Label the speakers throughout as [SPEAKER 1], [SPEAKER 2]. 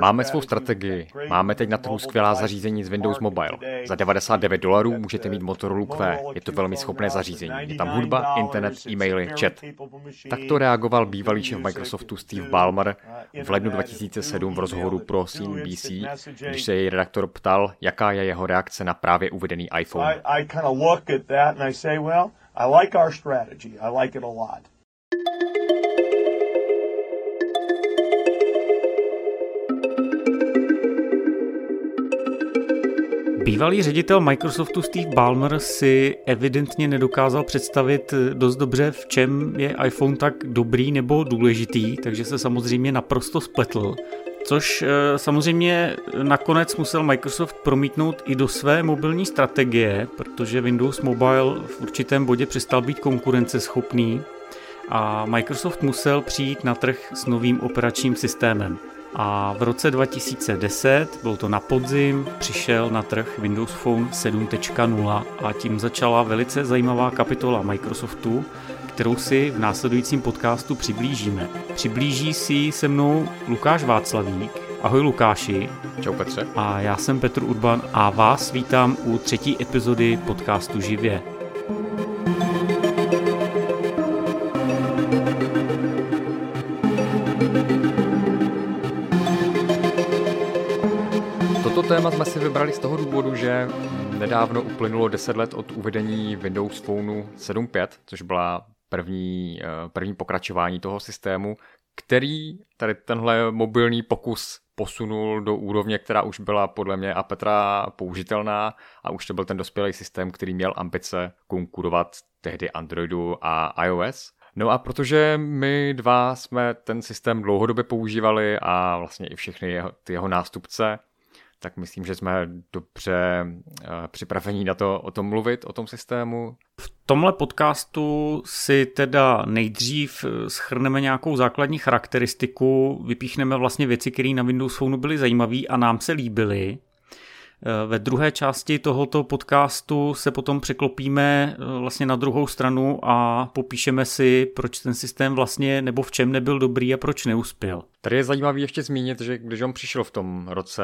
[SPEAKER 1] Máme svou strategii. Máme teď na trhu skvělá zařízení z Windows Mobile. Za 99 dolarů můžete mít Motorola Q. Je to velmi schopné zařízení. Je tam hudba, internet, e-maily, chat. Tak to reagoval bývalý šéf Microsoftu Steve Ballmer v lednu 2007 v rozhovoru pro CNBC, když se její redaktor ptal, jaká je jeho reakce na právě uvedený iPhone. I like our strategy. I like it a lot.
[SPEAKER 2] Bývalý ředitel Microsoftu Steve Ballmer si evidentně nedokázal představit dost dobře, v čem je iPhone tak dobrý nebo důležitý, takže se samozřejmě naprosto spletl. Což eh, samozřejmě nakonec musel Microsoft promítnout i do své mobilní strategie, protože Windows Mobile v určitém bodě přestal být konkurenceschopný a Microsoft musel přijít na trh s novým operačním systémem. A v roce 2010, bylo to na podzim, přišel na trh Windows Phone 7.0 a tím začala velice zajímavá kapitola Microsoftu, kterou si v následujícím podcastu přiblížíme. Přiblíží si se mnou Lukáš Václavík. Ahoj Lukáši.
[SPEAKER 1] Čau Petře.
[SPEAKER 2] A já jsem Petr Urban a vás vítám u třetí epizody podcastu Živě.
[SPEAKER 1] Vybrali z toho důvodu, že nedávno uplynulo 10 let od uvedení Windows Phoneu 7.5, což byla první, eh, první pokračování toho systému, který tady tenhle mobilní pokus posunul do úrovně, která už byla podle mě a Petra použitelná a už to byl ten dospělý systém, který měl ambice konkurovat tehdy Androidu a iOS. No a protože my dva jsme ten systém dlouhodobě používali a vlastně i všechny jeho, ty jeho nástupce, tak myslím, že jsme dobře uh, připraveni na to o tom mluvit, o tom systému.
[SPEAKER 2] V tomhle podcastu si teda nejdřív eh, schrneme nějakou základní charakteristiku, vypíchneme vlastně věci, které na Windows Phone byly zajímavé a nám se líbily. Eh, ve druhé části tohoto podcastu se potom překlopíme vlastně na druhou stranu a popíšeme si, proč ten systém vlastně nebo v čem nebyl dobrý a proč neuspěl.
[SPEAKER 1] Tady je zajímavý ještě zmínit, že když on přišel v tom roce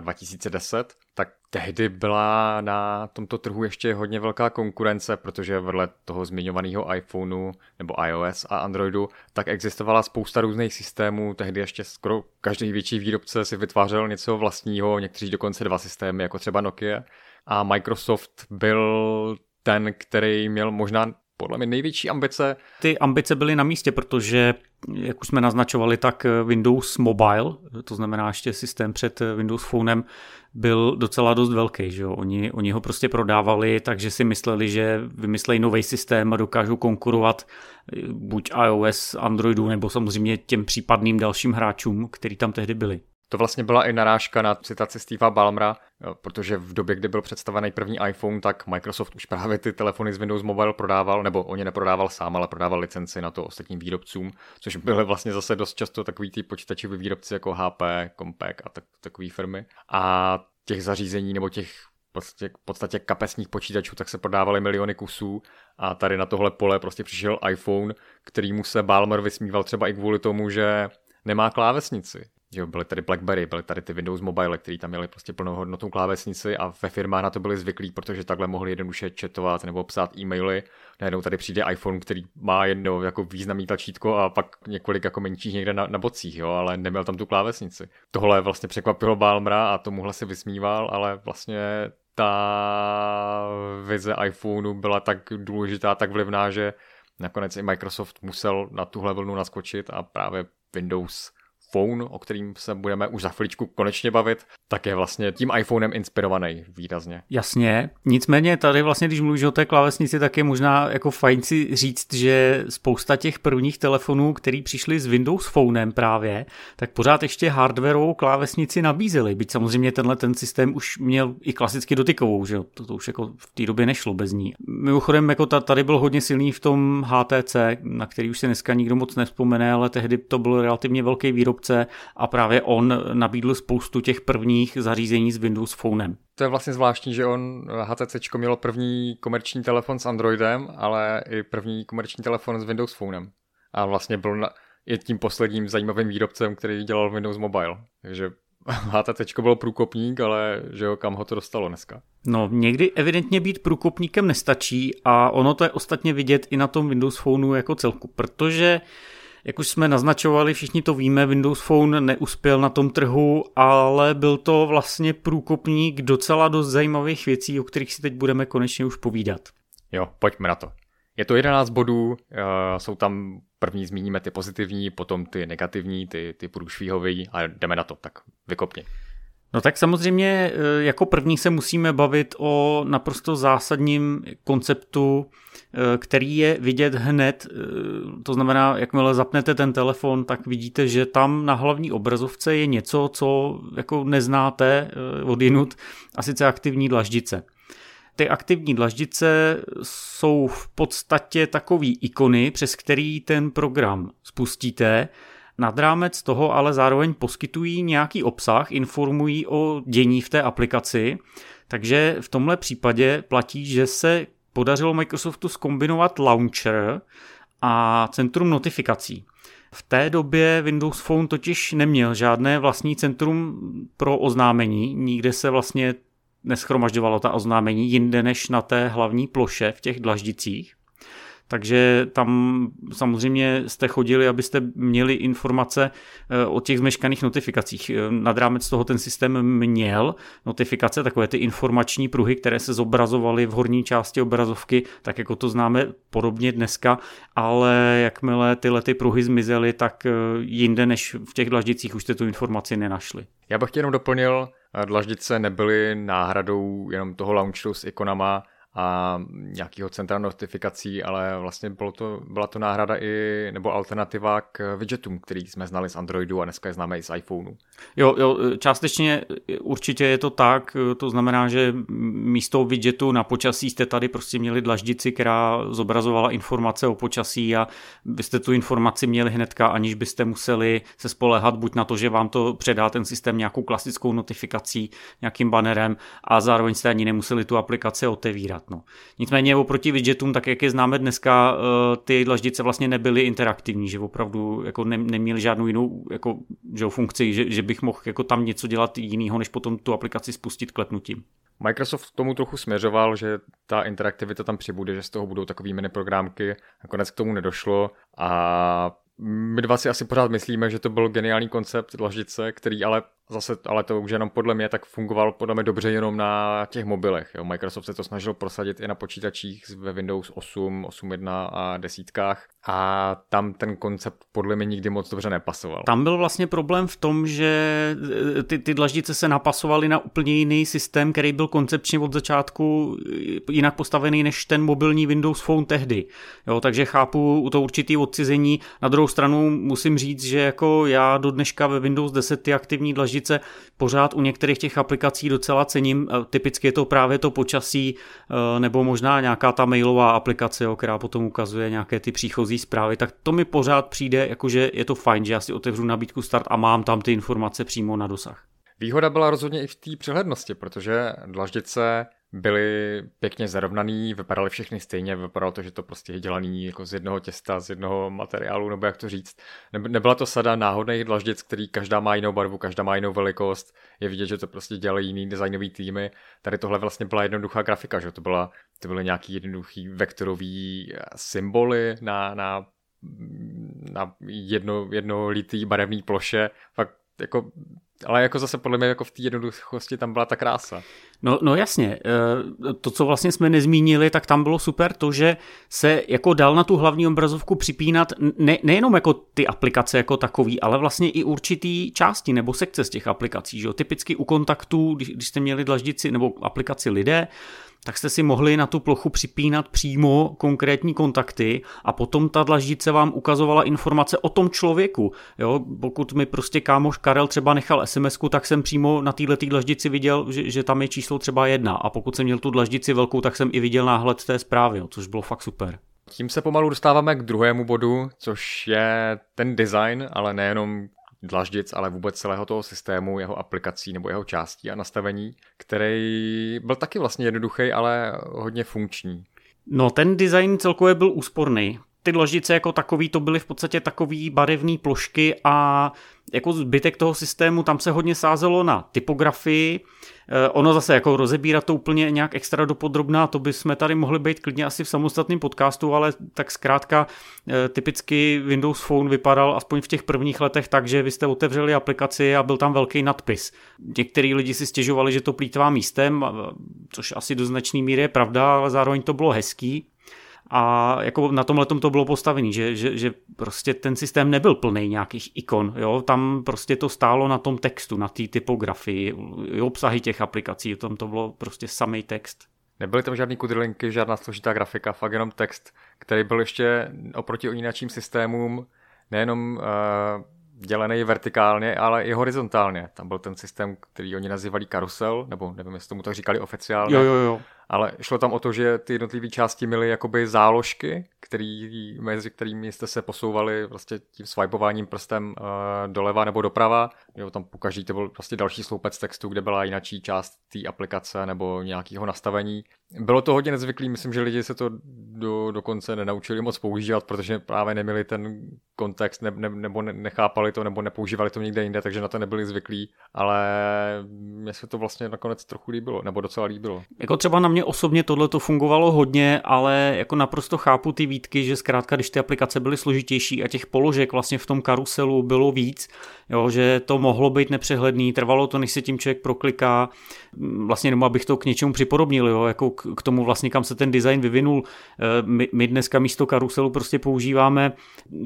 [SPEAKER 1] 2010, eh, tak tehdy byla na tomto trhu ještě hodně velká konkurence, protože vedle toho zmiňovaného iPhoneu nebo iOS a Androidu, tak existovala spousta různých systémů. Tehdy ještě skoro každý větší výrobce si vytvářel něco vlastního, někteří dokonce dva systémy, jako třeba Nokia. A Microsoft byl ten, který měl možná podle mě největší ambice.
[SPEAKER 2] Ty ambice byly na místě, protože, jak už jsme naznačovali, tak Windows Mobile, to znamená ještě systém před Windows Phonem, byl docela dost velký. Že jo? Oni, oni ho prostě prodávali, takže si mysleli, že vymyslejí nový systém a dokážou konkurovat buď iOS, Androidu, nebo samozřejmě těm případným dalším hráčům, který tam tehdy byli.
[SPEAKER 1] To vlastně byla i narážka na citaci Steva Ballmera, protože v době, kdy byl představený první iPhone, tak Microsoft už právě ty telefony z Windows Mobile prodával, nebo oni neprodával sám, ale prodával licenci na to ostatním výrobcům, což byly vlastně zase dost často takový ty počítačoví výrobci jako HP, Compaq a tak, takové firmy. A těch zařízení nebo těch podstatě, podstatě kapesních počítačů, tak se prodávaly miliony kusů a tady na tohle pole prostě přišel iPhone, kterýmu se Balmer vysmíval třeba i kvůli tomu, že nemá klávesnici že jo, byly tady BlackBerry, byly tady ty Windows Mobile, který tam měli prostě plnohodnotnou klávesnici a ve firmách na to byli zvyklí, protože takhle mohli jednoduše chatovat nebo psát e-maily. Najednou tady přijde iPhone, který má jedno jako významný tlačítko a pak několik jako menších někde na, na bocích, jo, ale neměl tam tu klávesnici. Tohle vlastně překvapilo Balmra a tomuhle se vysmíval, ale vlastně ta vize iPhoneu byla tak důležitá, tak vlivná, že nakonec i Microsoft musel na tuhle vlnu naskočit a právě Windows Phone, o kterým se budeme už za chviličku konečně bavit, tak je vlastně tím iPhonem inspirovaný výrazně.
[SPEAKER 2] Jasně, nicméně tady vlastně, když mluvíš o té klávesnici, tak je možná jako fajn si říct, že spousta těch prvních telefonů, který přišli s Windows Phonem právě, tak pořád ještě hardwareovou klávesnici nabízeli, byť samozřejmě tenhle ten systém už měl i klasicky dotykovou, že to, to už jako v té době nešlo bez ní. Mimochodem, jako tady byl hodně silný v tom HTC, na který už se dneska nikdo moc nevzpomene, ale tehdy to byl relativně velký výrobce a právě on nabídl spoustu těch prvních zařízení s Windows Phonem.
[SPEAKER 1] To je vlastně zvláštní, že on HTC mělo první komerční telefon s Androidem, ale i první komerční telefon s Windows Phonem. A vlastně byl na, je tím posledním zajímavým výrobcem, který dělal Windows Mobile. Takže HTC bylo průkopník, ale že jo, kam ho to dostalo dneska?
[SPEAKER 2] No, někdy evidentně být průkopníkem nestačí a ono to je ostatně vidět i na tom Windows Phoneu jako celku, protože jak už jsme naznačovali, všichni to víme, Windows Phone neuspěl na tom trhu, ale byl to vlastně průkopník docela dost zajímavých věcí, o kterých si teď budeme konečně už povídat.
[SPEAKER 1] Jo, pojďme na to. Je to 11 bodů, eh, jsou tam první zmíníme ty pozitivní, potom ty negativní, ty, ty průšvíhové a jdeme na to, tak vykopni.
[SPEAKER 2] No tak samozřejmě eh, jako první se musíme bavit o naprosto zásadním konceptu, eh, který je vidět hned, to znamená, jakmile zapnete ten telefon, tak vidíte, že tam na hlavní obrazovce je něco, co jako neznáte od jinut, a sice aktivní dlaždice. Ty aktivní dlaždice jsou v podstatě takový ikony, přes který ten program spustíte. Nad rámec toho ale zároveň poskytují nějaký obsah, informují o dění v té aplikaci, takže v tomhle případě platí, že se podařilo Microsoftu skombinovat launcher a centrum notifikací. V té době Windows Phone totiž neměl žádné vlastní centrum pro oznámení, nikde se vlastně neschromažďovalo ta oznámení jinde než na té hlavní ploše v těch dlaždicích. Takže tam samozřejmě jste chodili, abyste měli informace eh, o těch zmeškaných notifikacích. Eh, nad rámec toho ten systém měl notifikace, takové ty informační pruhy, které se zobrazovaly v horní části obrazovky, tak jako to známe podobně dneska, ale jakmile tyhle ty pruhy zmizely, tak eh, jinde než v těch dlaždicích už jste tu informaci nenašli.
[SPEAKER 1] Já bych jenom doplnil, dlaždice nebyly náhradou jenom toho launcheru s ikonama, a nějakého centra notifikací, ale vlastně bylo to, byla to náhrada i, nebo alternativa k widgetům, který jsme znali z Androidu a dneska je známe i z iPhoneu.
[SPEAKER 2] Jo, jo, částečně určitě je to tak, to znamená, že místo widgetu na počasí jste tady prostě měli dlaždici, která zobrazovala informace o počasí a byste tu informaci měli hnedka, aniž byste museli se spolehat buď na to, že vám to předá ten systém nějakou klasickou notifikací, nějakým bannerem a zároveň jste ani nemuseli tu aplikaci otevírat dělat. No. Nicméně oproti widgetům, tak jak je známe dneska, eh, ty dlaždice vlastně nebyly interaktivní, že opravdu jako ne, neměly žádnou jinou jako, že funkci, že, že bych mohl jako tam něco dělat jiného, než potom tu aplikaci spustit klepnutím.
[SPEAKER 1] Microsoft k tomu trochu směřoval, že ta interaktivita tam přibude, že z toho budou takové mini programky. Nakonec k tomu nedošlo a my dva si asi pořád myslíme, že to byl geniální koncept dlaždice, který ale zase, ale to už jenom podle mě tak fungoval podle mě dobře jenom na těch mobilech. Jo. Microsoft se to snažil prosadit i na počítačích ve Windows 8, 8.1 a desítkách a tam ten koncept podle mě nikdy moc dobře nepasoval.
[SPEAKER 2] Tam byl vlastně problém v tom, že e, ty, ty dlaždice se napasovaly na úplně jiný systém, který byl koncepčně od začátku e, jinak postavený než ten mobilní Windows Phone tehdy. Jo, takže chápu to určitý odcizení. Na druhou stranu musím říct, že jako já do dneška ve Windows 10 ty aktivní dlaždice pořád u některých těch aplikací docela cením. E, typicky je to právě to počasí nebo možná nějaká ta mailová aplikace, jo, která potom ukazuje nějaké ty příchozí zprávy, tak to mi pořád přijde, jakože je to fajn, že já si otevřu nabídku start a mám tam ty informace přímo na dosah.
[SPEAKER 1] Výhoda byla rozhodně i v té přehlednosti, protože dlaždice byly pěkně zarovnaný, vypadaly všechny stejně, vypadalo to, že to prostě je dělaný jako z jednoho těsta, z jednoho materiálu, nebo jak to říct. Nebyla to sada náhodných dlaždic, který každá má jinou barvu, každá má jinou velikost, je vidět, že to prostě dělají jiný designový týmy. Tady tohle vlastně byla jednoduchá grafika, že to, byla, to byly nějaký jednoduchý vektorový symboly na, na na jedno, jedno litý barevný ploše. Fakt jako ale jako zase podle mě jako v té jednoduchosti tam byla ta krása.
[SPEAKER 2] No, no jasně, eh, to, co vlastně jsme nezmínili, tak tam bylo super to, že se jako dal na tu hlavní obrazovku připínat ne, nejenom jako ty aplikace jako takový, ale vlastně i určitý části nebo sekce z těch aplikací. Že? Typicky u kontaktů, když, když jste měli dlaždici nebo aplikaci lidé, tak jste si mohli na tu plochu připínat přímo konkrétní kontakty a potom ta dlaždice vám ukazovala informace o tom člověku. Jo? Pokud mi prostě kámoš Karel třeba nechal sms tak jsem přímo na této dlaždici viděl, že, že tam je číslo třeba jedna a pokud jsem měl tu dlaždici velkou, tak jsem i viděl náhled té zprávy, jo? což bylo fakt super.
[SPEAKER 1] Tím se pomalu dostáváme k druhému bodu, což je ten design, ale nejenom dlaždic, ale vůbec celého toho systému, jeho aplikací nebo jeho částí a nastavení, který byl taky vlastně jednoduchý, ale hodně funkční.
[SPEAKER 2] No ten design celkově byl úsporný, ty ložice jako takový to byly v podstatě takový barevné plošky a jako zbytek toho systému tam se hodně sázelo na typografii. Eh, ono zase jako rozebírat to úplně nějak extra dopodrobná, to bychom tady mohli být klidně asi v samostatném podcastu, ale tak zkrátka eh, typicky Windows Phone vypadal aspoň v těch prvních letech tak, že vy jste otevřeli aplikaci a byl tam velký nadpis. Některý lidi si stěžovali, že to plítvá místem, což asi do značné míry je pravda, ale zároveň to bylo hezký. A jako na tomhle to bylo postavený, že, že, že prostě ten systém nebyl plný nějakých ikon, jo? tam prostě to stálo na tom textu, na té typografii, obsahy těch aplikací, tam to bylo prostě samý text.
[SPEAKER 1] Nebyly tam žádný kudrlinky, žádná složitá grafika, fakt jenom text, který byl ještě oproti jináčím systémům nejenom uh, dělený vertikálně, ale i horizontálně. Tam byl ten systém, který oni nazývali karusel, nebo nevím, jestli tomu tak říkali oficiálně.
[SPEAKER 2] Jo, jo, jo
[SPEAKER 1] ale šlo tam o to, že ty jednotlivé části měly jakoby záložky, který, mezi kterými jste se posouvali vlastně tím swipováním prstem uh, doleva nebo doprava. Jo, tam pokaždý to byl vlastně další sloupec textu, kde byla jináčí část té aplikace nebo nějakého nastavení. Bylo to hodně nezvyklý, myslím, že lidi se to do, dokonce nenaučili moc používat, protože právě neměli ten kontext ne, ne, nebo nechápali to nebo nepoužívali to někde jinde, takže na to nebyli zvyklí, ale mně se to vlastně nakonec trochu líbilo, nebo docela líbilo.
[SPEAKER 2] Jako třeba na mě osobně tohle to fungovalo hodně, ale jako naprosto chápu ty výtky, že zkrátka, když ty aplikace byly složitější a těch položek vlastně v tom karuselu bylo víc, jo, že to mohlo být nepřehledný, trvalo to, než se tím člověk prokliká, vlastně jenom abych to k něčemu připodobnil, jo, jako k, tomu vlastně, kam se ten design vyvinul. Eh, my, my dneska místo karuselu prostě používáme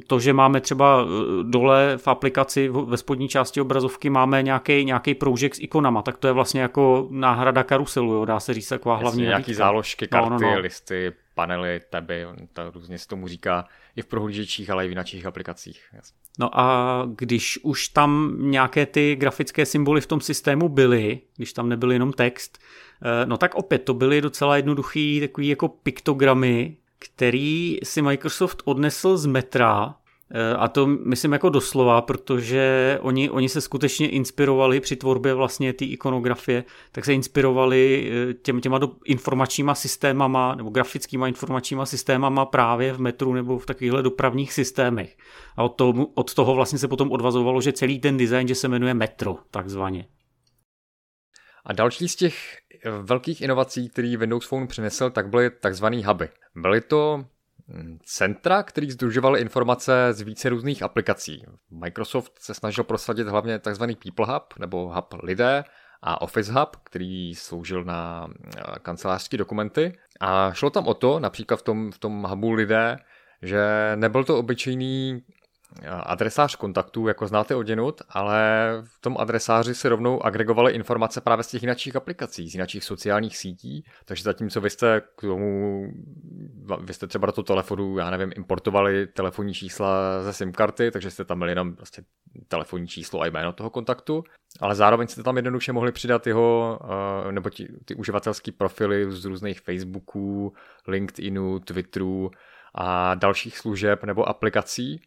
[SPEAKER 2] to, že máme třeba eh, dole v aplikaci ve spodní části obrazovky máme nějaký, nějaký proužek s ikonama, tak to je vlastně jako náhrada karuselu, jo, dá se říct taková hlavní
[SPEAKER 1] Jasně, nějaký záložky, karty, no, no, no. listy, panely, taby, to různě se tomu říká i v prohlížečích, ale i v jiných aplikacích.
[SPEAKER 2] No a když už tam nějaké ty grafické symboly v tom systému byly, když tam nebyl jenom text, eh, no tak opět to byly docela jednoduchý takový jako piktogramy, který si Microsoft odnesl z metra a to myslím jako doslova, protože oni, oni se skutečně inspirovali při tvorbě vlastně té ikonografie, tak se inspirovali eh, těm, těma do, informačníma systémama nebo grafickýma informačníma systémama právě v metru nebo v takovýchhle dopravních systémech. A od toho, od toho vlastně se potom odvazovalo, že celý ten design, že se jmenuje metro takzvaně.
[SPEAKER 1] A další z těch velkých inovací, který Windows Phone přinesl, tak byly takzvané huby. Byly to centra, který združovaly informace z více různých aplikací. Microsoft se snažil prosadit hlavně tzv. People Hub nebo Hub lidé a Office Hub, který sloužil na eh, kancelářské dokumenty. A šlo tam o to, například v tom, v tom hubu lidé, že nebyl to obyčejný adresář kontaktů, jako znáte odinut, ale v tom adresáři se rovnou agregovaly informace právě z těch jiných aplikací, z jiných sociálních sítí, takže zatímco vy jste k tomu, vy jste třeba do toho telefonu, já nevím, importovali telefonní čísla ze SIM karty, takže jste tam měli jenom prostě telefonní číslo a jméno toho kontaktu, ale zároveň jste tam jednoduše mohli přidat jeho, eh, nebo ti, ty uživatelské profily z různých Facebooků, LinkedInů, Twitterů a dalších služeb nebo aplikací,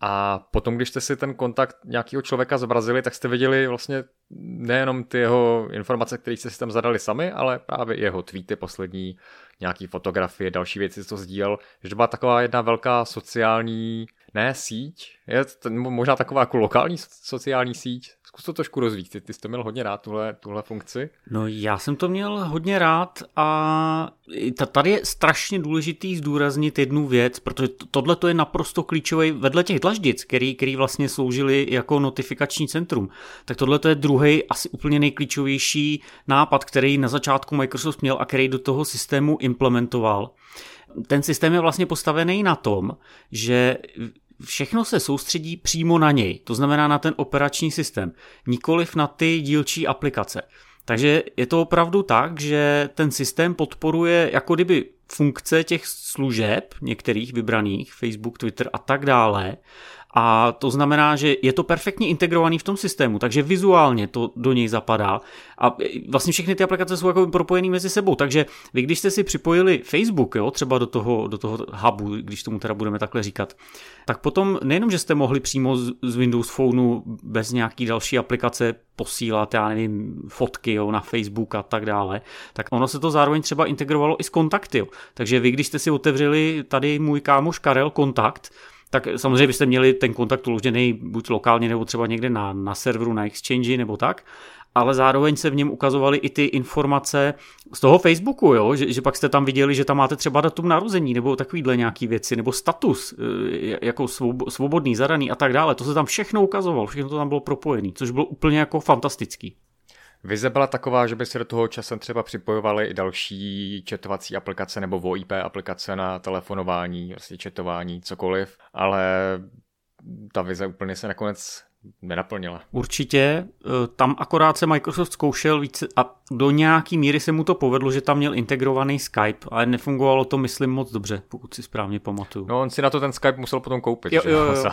[SPEAKER 1] a potom, když jste si ten kontakt nějakého člověka zobrazili, tak jste viděli vlastně nejenom ty jeho informace, které jste si tam zadali sami, ale právě jeho tweety poslední, nějaký fotografie, další věci, co sdílel, že to byla taková jedna velká sociální, ne síť, je to možná taková jako lokální sociální síť, Zkus to trošku rozvíct, ty, ty jsi to měl hodně rád, tuhle, tuhle funkci.
[SPEAKER 2] No já jsem to měl hodně rád a tady je strašně důležitý zdůraznit jednu věc, protože tohle to je naprosto klíčový, vedle těch dlaždic, který, který vlastně sloužili jako notifikační centrum, tak tohle to je druhý asi úplně nejklíčovější nápad, který na začátku Microsoft měl a který do toho systému implementoval. Ten systém je vlastně postavený na tom, že všechno se soustředí přímo na něj, to znamená na ten operační systém, nikoliv na ty dílčí aplikace. Takže je to opravdu tak, že ten systém podporuje jako kdyby funkce těch služeb, některých vybraných, Facebook, Twitter a tak dále, A to znamená, že je to perfektně integrovaný v tom systému, takže vizuálně to do něj zapadá. A vlastně všechny ty aplikace jsou jako propojené mezi sebou. Takže vy, když jste si připojili Facebook, jo, třeba do toho, do toho hubu, když tomu teda budeme takhle říkat, tak potom nejenom, že jste mohli přímo z Windows Phoneu bez nějaký další aplikace posílat, já nevím, fotky jo, na Facebook a tak dále, tak ono se to zároveň třeba integrovalo i s kontakty. Jo. Takže vy, když jste si otevřeli tady můj kámoš Karel kontakt, tak samozřejmě byste měli ten kontakt uložený buď lokálně nebo třeba někde na, na serveru, na Exchange nebo tak, ale zároveň se v něm ukazovaly i ty informace z toho Facebooku, jo? Že, že pak jste tam viděli, že tam máte třeba datum narození nebo takovýhle nějaký věci, nebo status e, jako svobodný, zadaný a tak dále. To se tam všechno ukazovalo, všechno to tam bylo propojené, což bylo úplně jako fantastický.
[SPEAKER 1] Vize byla taková, že by se do toho časem třeba připojovaly i další četovací aplikace nebo VoIP aplikace na telefonování, vlastně četování, cokoliv, ale ta vize úplně se nakonec nenaplnila.
[SPEAKER 2] Určitě, e, tam akorát se Microsoft zkoušel více a do nějaký míry se mu to povedlo, že tam měl integrovaný Skype, ale nefungovalo to, myslím, moc dobře, pokud si správně pamatuju.
[SPEAKER 1] No on si na to ten Skype musel potom koupit,
[SPEAKER 2] jo, jo, jo.
[SPEAKER 1] za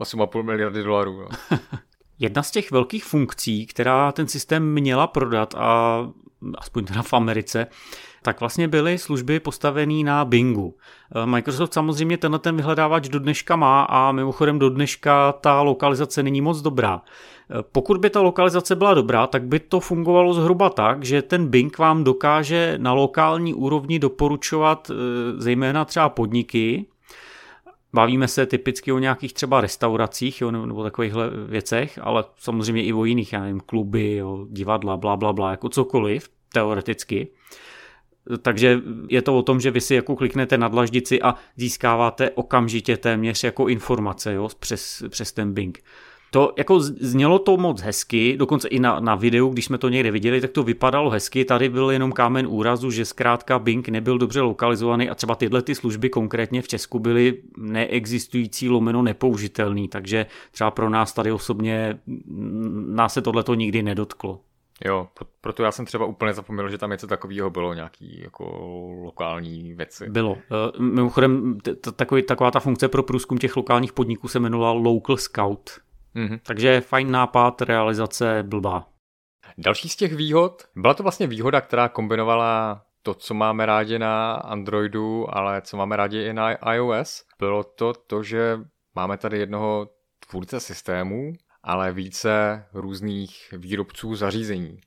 [SPEAKER 1] 8,5 miliardy dolarů. No.
[SPEAKER 2] Jedna z těch velkých funkcí, která ten systém měla prodat, a aspoň teda v Americe, tak vlastně byly služby postavené na Bingu. Microsoft samozřejmě tenhle ten vyhledávač do dneška má a mimochodem do dneška ta lokalizace není moc dobrá. Pokud by ta lokalizace byla dobrá, tak by to fungovalo zhruba tak, že ten Bing vám dokáže na lokální úrovni doporučovat eh, zejména třeba podniky, Bavíme se typicky o nějakých třeba restauracích jo, nebo takovýchhle věcech, ale samozřejmě i o jiných, já nevím, kluby, jo, divadla, bla, bla, bla, jako cokoliv, teoreticky. Takže je to o tom, že vy si jako kliknete na dlaždici a získáváte okamžitě téměř jako informace jo, přes, přes ten Bing. To jako znělo to moc hezky, dokonce i na, na videu, když jsme to někde viděli, tak to vypadalo hezky. Tady byl jenom kámen úrazu, že zkrátka Bing nebyl dobře lokalizovaný a třeba tyhle ty služby konkrétně v Česku byly neexistující, lomeno nepoužitelný, takže třeba pro nás tady osobně nás se tohleto nikdy nedotklo.
[SPEAKER 1] Jo, proto já jsem třeba úplně zapomněl, že tam něco takového bylo, nějaký jako lokální věci.
[SPEAKER 2] Bylo. E, mimochodem, taková ta funkce pro průzkum těch lokálních podniků se jmenovala Local Scout. Mm-hmm. Takže fajn nápad, realizace blbá.
[SPEAKER 1] Další z těch výhod, byla to vlastně výhoda, která kombinovala to, co máme rádi na Androidu, ale co máme rádi i na iOS, bylo to to, že máme tady jednoho tvůrce systému, ale více různých výrobců zařízení.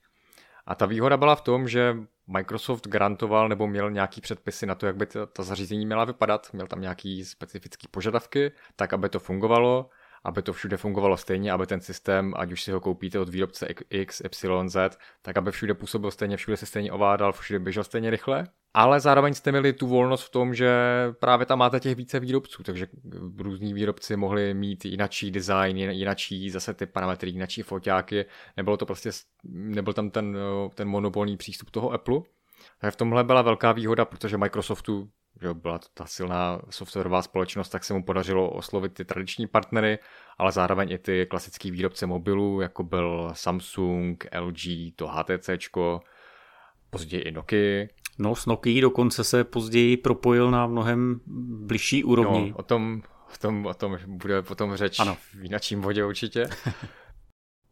[SPEAKER 1] A ta výhoda byla v tom, že Microsoft garantoval nebo měl nějaký předpisy na to, jak by ta, ta zařízení měla vypadat, měl tam nějaký specifické požadavky, tak aby to fungovalo aby to všude fungovalo stejně, aby ten systém, ať už si ho koupíte od výrobce X, Y, Z, tak aby všude působil stejně, všude se stejně ovládal, všude běžel stejně rychle. Ale zároveň jste měli tu volnost v tom, že právě tam máte těch více výrobců, takže různí výrobci mohli mít jinačí design, jinačí zase ty parametry, jinačí foťáky, nebylo to prostě, nebyl tam ten, ten monopolní přístup toho Apple. Takže v tomhle byla velká výhoda, protože Microsoftu že byla to ta silná softwarová společnost, tak se mu podařilo oslovit ty tradiční partnery, ale zároveň i ty klasické výrobce mobilů, jako byl Samsung, LG, to HTC, později i Nokia.
[SPEAKER 2] No, s Nokia dokonce se později propojil na mnohem bližší úrovni.
[SPEAKER 1] No, o tom, o tom, o tom bude potom řeč ano. v jinačím vodě určitě.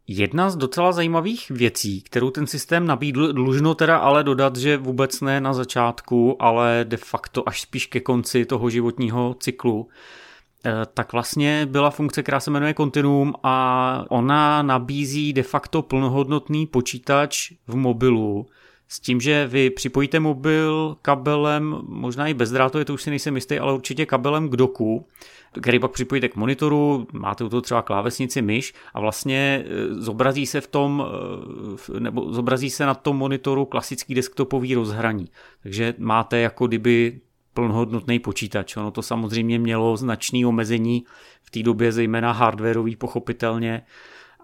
[SPEAKER 2] Jedna z docela zajímavých věcí, kterou ten systém nabídl, dlužno teda ale dodat, že vůbec ne na začátku, ale de facto až spíš ke konci toho životního cyklu, eh, tak vlastně byla funkce, která se jmenuje Continuum a ona nabízí de facto plnohodnotný počítač v mobilu, s tím, že vy připojíte mobil kabelem, možná i bezdrátově, to už si nejsem jistý, ale určitě kabelem k doku, který pak připojíte k monitoru, máte u toho třeba klávesnici myš a vlastně e, zobrazí se v tom, e, nebo zobrazí se na tom monitoru klasický desktopový rozhraní. Takže máte jako kdyby plnohodnotný počítač. Ono to samozřejmě mělo značné omezení v té době, zejména hardwareový pochopitelně,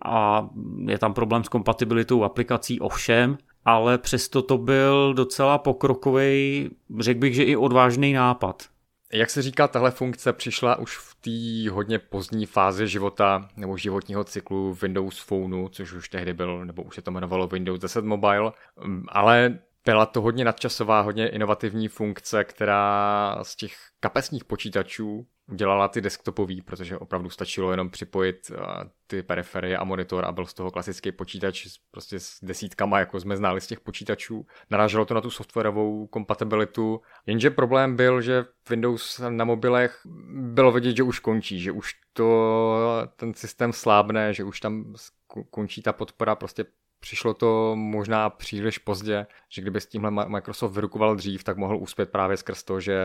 [SPEAKER 2] a je tam problém s kompatibilitou aplikací ovšem, ale přesto to byl docela pokrokový, řekl bych, že i odvážný nápad.
[SPEAKER 1] Jak se říká, tahle funkce přišla už v té hodně pozdní fázi života nebo životního cyklu Windows Phoneu, což už tehdy byl, nebo už se to jmenovalo Windows 10 Mobile, mm, ale byla to hodně nadčasová, hodně inovativní funkce, která z těch kapesních počítačů udělala ty desktopový, protože opravdu stačilo jenom připojit ty periferie a monitor a byl z toho klasický počítač prostě s desítkama, jako jsme znali z těch počítačů. Naráželo to na tu softwarovou kompatibilitu, jenže problém byl, že Windows na mobilech bylo vidět, že už končí, že už to ten systém slábne, že už tam končí ta podpora, prostě Přišlo to možná příliš pozdě, že kdyby s tímhle Microsoft vyrukoval dřív, tak mohl uspět právě skrz to, že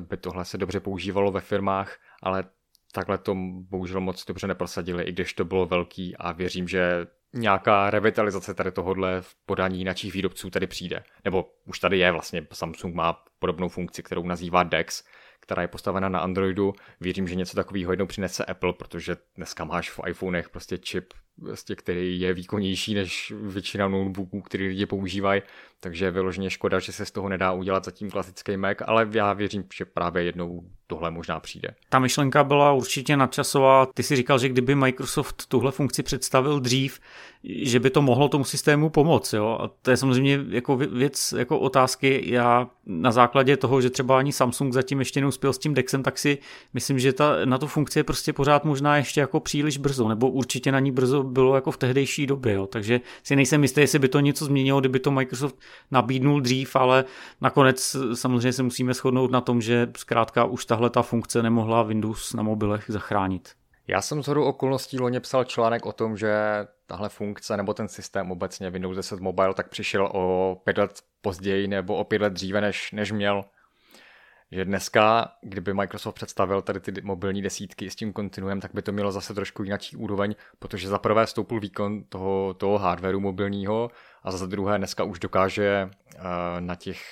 [SPEAKER 1] by tohle se dobře používalo ve firmách, ale takhle to bohužel moc dobře neprosadili, i když to bylo velký a věřím, že nějaká revitalizace tady tohohle v podání jiných výrobců tady přijde. Nebo už tady je vlastně, Samsung má podobnou funkci, kterou nazývá DeX, která je postavena na Androidu. Věřím, že něco takového jednou přinese Apple, protože dneska máš v iPhonech prostě čip vlastně, který je výkonnější než většina notebooků, který lidi používají, takže je vyloženě škoda, že se z toho nedá udělat zatím klasický Mac, ale já věřím, že právě jednou tohle možná přijde.
[SPEAKER 2] Ta myšlenka byla určitě nadčasová. Ty si říkal, že kdyby Microsoft tuhle funkci představil dřív, že by to mohlo tomu systému pomoct. Jo? A to je samozřejmě jako věc, jako otázky. Já na základě toho, že třeba ani Samsung zatím ještě neuspěl s tím Dexem, tak si myslím, že ta, na tu funkci je prostě pořád možná ještě jako příliš brzo, nebo určitě na ní brzo bylo jako v tehdejší době. Jo? Takže si nejsem jistý, jestli by to něco změnilo, kdyby to Microsoft nabídnul dřív, ale nakonec samozřejmě se musíme shodnout na tom, že zkrátka už tahle ta funkce nemohla Windows na mobilech zachránit.
[SPEAKER 1] Já jsem z hodu okolností loni psal článek o tom, že tahle funkce nebo ten systém obecně Windows 10 Mobile tak přišel o pět let později nebo o pět let dříve, než, než měl. Že dneska, kdyby Microsoft představil tady ty mobilní desítky s tím kontinuem, tak by to mělo zase trošku jiný úroveň, protože za prvé stoupil výkon toho, toho hardwareu mobilního a za druhé dneska už dokáže uh, na těch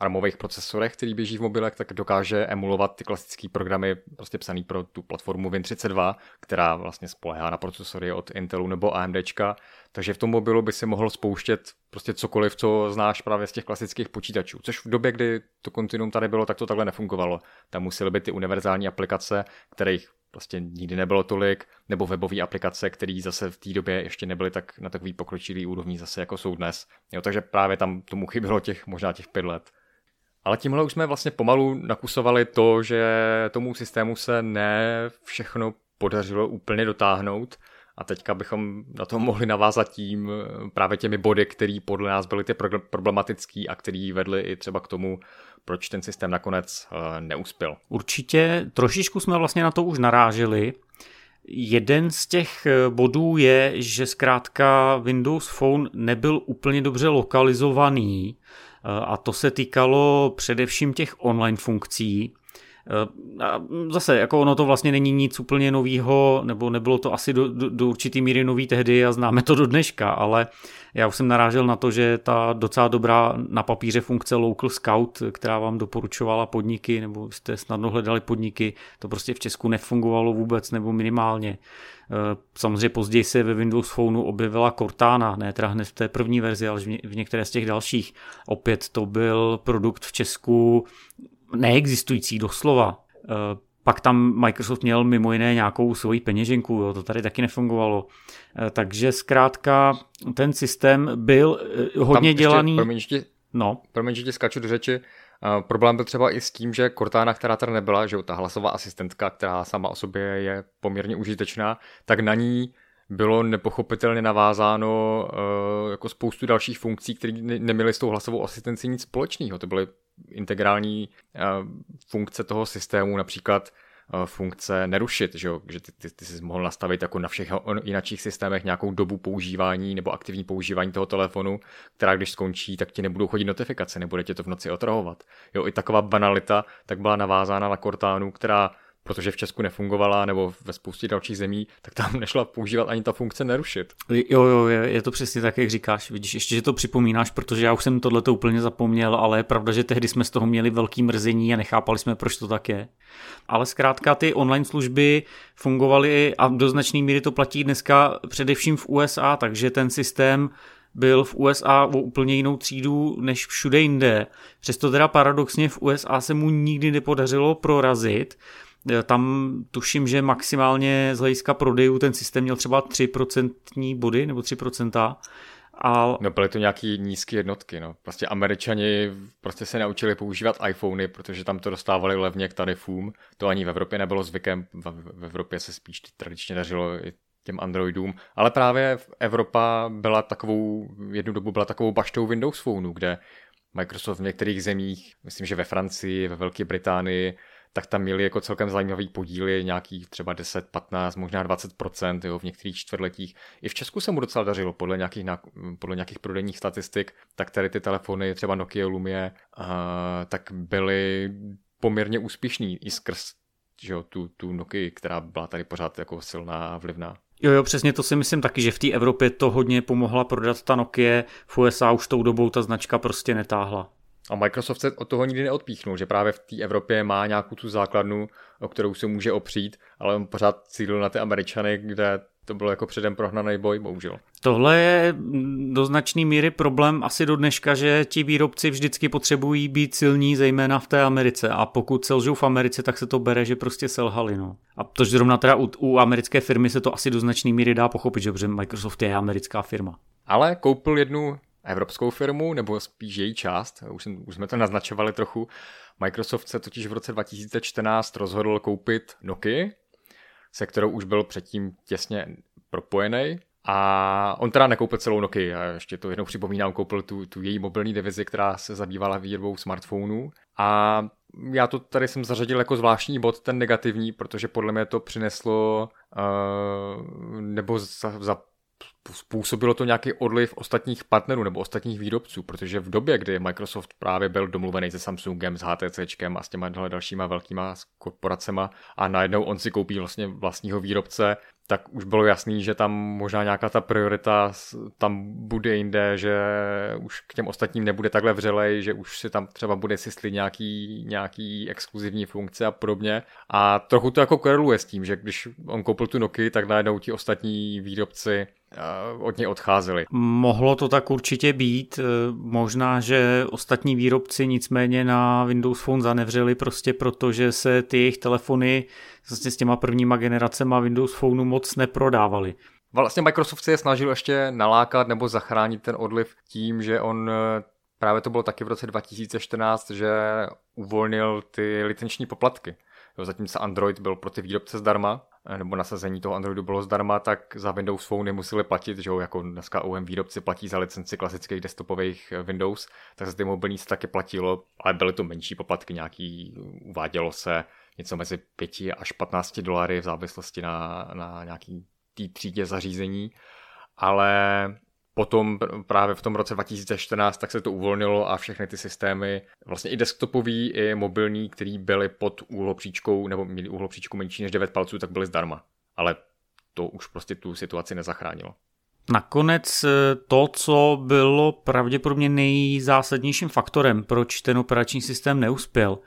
[SPEAKER 1] armových procesorech, který běží v mobilech, tak dokáže emulovat ty klasické programy prostě psaný pro tu platformu Win32, která vlastně spolehá na procesory od Intelu nebo AMDčka, takže v tom mobilu by si mohl spouštět prostě cokoliv, co znáš právě z těch klasických počítačů, což v době, kdy to kontinuum tady bylo, tak to takhle nefungovalo. Tam musely být ty univerzální aplikace, kterých prostě nikdy nebylo tolik, nebo webové aplikace, které zase v té době ještě nebyly tak na takový pokročilý úrovni zase jako jsou dnes. Jo, takže právě tam tomu chybělo těch možná těch pět let. Ale tímhle už jsme vlastně pomalu nakusovali to, že tomu systému se ne všechno podařilo úplně dotáhnout a teďka bychom na to mohli navázat tím právě těmi body, které podle nás byly ty problematický a který vedly i třeba k tomu, proč ten systém nakonec eh, neuspěl.
[SPEAKER 2] Určitě trošičku jsme vlastně na to už naráželi. Jeden z těch eh, bodů je, že zkrátka Windows Phone nebyl úplně dobře lokalizovaný a to se týkalo především těch online funkcí. A zase, jako ono to vlastně není nic úplně novýho, nebo nebylo to asi do, do, do určitý míry nový tehdy a známe to do dneška, ale já už jsem narážel na to, že ta docela dobrá na papíře funkce Local Scout, která vám doporučovala podniky, nebo jste snadno hledali podniky, to prostě v Česku nefungovalo vůbec, nebo minimálně. Eh, samozřejmě později se ve Windows Phoneu objevila Cortana, ne teda hned v té první verzi, ale v některé z těch dalších. Opět to byl produkt v Česku neexistující doslova. Eh, pak tam Microsoft měl mimo jiné nějakou svoji peněženku, jo, to tady taky nefungovalo. Eh, takže zkrátka ten systém byl hodně
[SPEAKER 1] tam
[SPEAKER 2] dělaný.
[SPEAKER 1] Ještě, promiň, ještě, no. promiň, že tě skáču do řeči. Uh, problém byl třeba i s tím, že Cortana, která tady nebyla, že ta hlasová asistentka, která sama o sobě je poměrně užitečná, tak na ní bylo nepochopitelně navázáno uh, jako spoustu dalších funkcí, které ne- neměly s tou hlasovou asistencí nic společného. To byly integrální uh, funkce toho systému, například Eh, funkce nerušit, že, jo? že ty, ty, ty jsi mohl nastavit jako na všech jiných systémech nějakou dobu používání nebo aktivní používání toho telefonu, která když skončí, tak ti nebudou chodit notifikace, nebude tě to v noci otrahovat. Jo, i taková banalita tak byla navázána na Cortánu, která protože v Česku nefungovala nebo ve spoustě dalších zemí, tak tam nešla používat ani ta funkce nerušit.
[SPEAKER 2] Jo, jo, je, je to přesně tak, jak říkáš. Vidíš, ještě, že to připomínáš, protože já už jsem tohle to úplně zapomněl, ale je pravda, že tehdy jsme z toho měli velký mrzení a nechápali jsme, proč to tak je. Ale zkrátka ty online služby fungovaly a do značné míry to platí dneska především v USA, takže ten systém byl v USA o úplně jinou třídu než všude jinde. Přesto teda paradoxně v USA se mu nikdy nepodařilo prorazit tam tuším, že maximálně z hlediska prodejů ten systém měl třeba 3% body nebo 3%. A...
[SPEAKER 1] No byly to nějaký nízké jednotky, no. Prostě američani prostě se naučili používat iPhony, protože tam to dostávali levně k tarifům. To ani v Evropě nebylo zvykem, v Evropě se spíš tradičně dařilo i těm Androidům, ale právě Evropa byla takovou, jednu dobu byla takovou baštou Windows Phoneu, kde Microsoft v některých zemích, myslím, že ve Francii, ve Velké Británii, tak tam měli jako celkem zajímavý podíly, nějaký třeba 10, 15, možná 20% jo, v některých čtvrtletích. I v Česku se mu docela dařilo podle nějakých, podle nějakých prodejních statistik, tak tady ty telefony, třeba Nokia Lumie, uh, tak byly poměrně úspěšný i skrz že jo, tu, tu Nokia, která byla tady pořád jako silná a vlivná.
[SPEAKER 2] Jo, jo, přesně to si myslím taky, že v té Evropě to hodně pomohla prodat ta Nokia, v USA už tou dobou ta značka prostě netáhla.
[SPEAKER 1] A Microsoft se od toho nikdy neodpíchnul, že právě v té Evropě má nějakou tu základnu, o kterou se může opřít, ale on pořád cílil na ty Američany, kde to bylo jako předem prohnaný boj, bohužel.
[SPEAKER 2] Tohle je do značné míry problém asi do dneška, že ti výrobci vždycky potřebují být silní, zejména v té Americe. A pokud selžou v Americe, tak se to bere, že prostě selhali. No. A to zrovna teda u, u americké firmy se to asi do značné míry dá pochopit, že Microsoft je americká firma.
[SPEAKER 1] Ale koupil jednu evropskou firmu, nebo spíš její část, už, jsem, už jsme to naznačovali trochu. Microsoft se totiž v roce 2014 rozhodl koupit Nokia, se kterou už byl předtím těsně propojený. A on teda nekoupil celou Nokia, já ještě to jednou připomínám, koupil tu, tu její mobilní divizi, která se zabývala výrobou smartphonů. A já to tady jsem zařadil jako zvláštní bod, ten negativní, protože podle mě to přineslo uh, nebo za, za způsobilo to nějaký odliv ostatních partnerů nebo ostatních výrobců, protože v době, kdy Microsoft právě byl domluvený se Samsungem, s HTCčkem a s těma dalšíma velkýma korporacema a najednou on si koupí vlastně vlastního výrobce, tak už bylo jasný, že tam možná nějaká ta priorita tam bude jinde, že už k těm ostatním nebude takhle vřelej, že už si tam třeba bude systlit nějaký, nějaký exkluzivní funkce a podobně. A trochu to jako koreluje s tím, že když on koupil tu Nokia, tak najednou ti ostatní výrobci od něj odcházeli.
[SPEAKER 2] Mohlo to tak určitě být. E, možná, že ostatní výrobci nicméně na Windows Phone zanevřeli prostě proto, že se ty jejich telefony vlastně s těma prvníma generacema Windows Phoneu moc neprodávaly.
[SPEAKER 1] Vlastně Microsoft se je snažil ještě nalákat nebo zachránit ten odliv tím, že on e, právě to bylo taky v roce 2014, že uvolnil ty licenční poplatky. Jo, zatímco Android byl pro ty výrobce zdarma, Eh, nebo nasazení toho Androidu bylo zdarma, tak za Windows Phone museli platit, že jo, jako dneska OM výrobci platí za licenci klasických desktopových eh, Windows, tak za ty mobilní se taky platilo, ale byly to menší poplatky, nějaký, uvádělo se něco mezi 5 až 15 dolary v závislosti na, na nějaký té třídě zařízení, ale Potom právě v tom roce 2014 tak se to uvolnilo a všechny ty systémy, vlastně i desktopový, i mobilní, který byly pod úhlopříčkou, nebo měli úhlopříčku menší než 9 palců, tak byly zdarma. Ale to už prostě tu situaci nezachránilo.
[SPEAKER 2] Nakonec eh, to, co bylo pravděpodobně nejzásadnějším faktorem, proč ten operační systém neuspěl,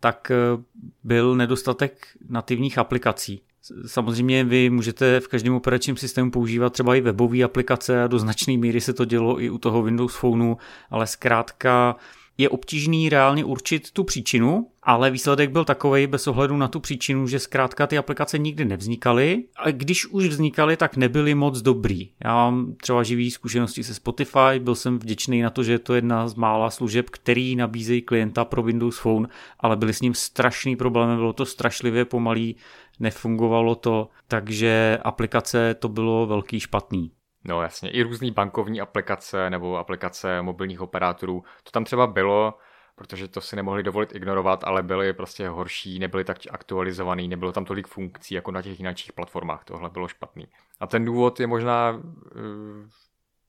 [SPEAKER 2] tak eh, byl nedostatek nativních aplikací. Samozřejmě vy můžete v každém operačním systému používat třeba i webové aplikace a do značné míry se to dělo i u toho Windows Phoneu, ale zkrátka je obtížný reálně určit tu příčinu, ale výsledek byl takový bez ohledu na tu příčinu, že zkrátka ty aplikace nikdy nevznikaly a když už vznikaly, tak nebyly moc dobrý. Já mám třeba živý zkušenosti se Spotify, byl jsem vděčný na to, že je to jedna z mála služeb, který nabízejí klienta pro Windows Phone, ale byly s ním strašný problémy, bylo to strašlivě pomalý, nefungovalo to, takže aplikace to bylo velký špatný.
[SPEAKER 1] No jasně, i různé bankovní aplikace nebo aplikace mobilních operátorů, to tam třeba bylo, protože to si nemohli dovolit ignorovat, ale byly prostě horší, nebyly tak aktualizovaný, nebylo tam tolik funkcí jako na těch jiných platformách, tohle bylo špatný. A ten důvod je možná, eh,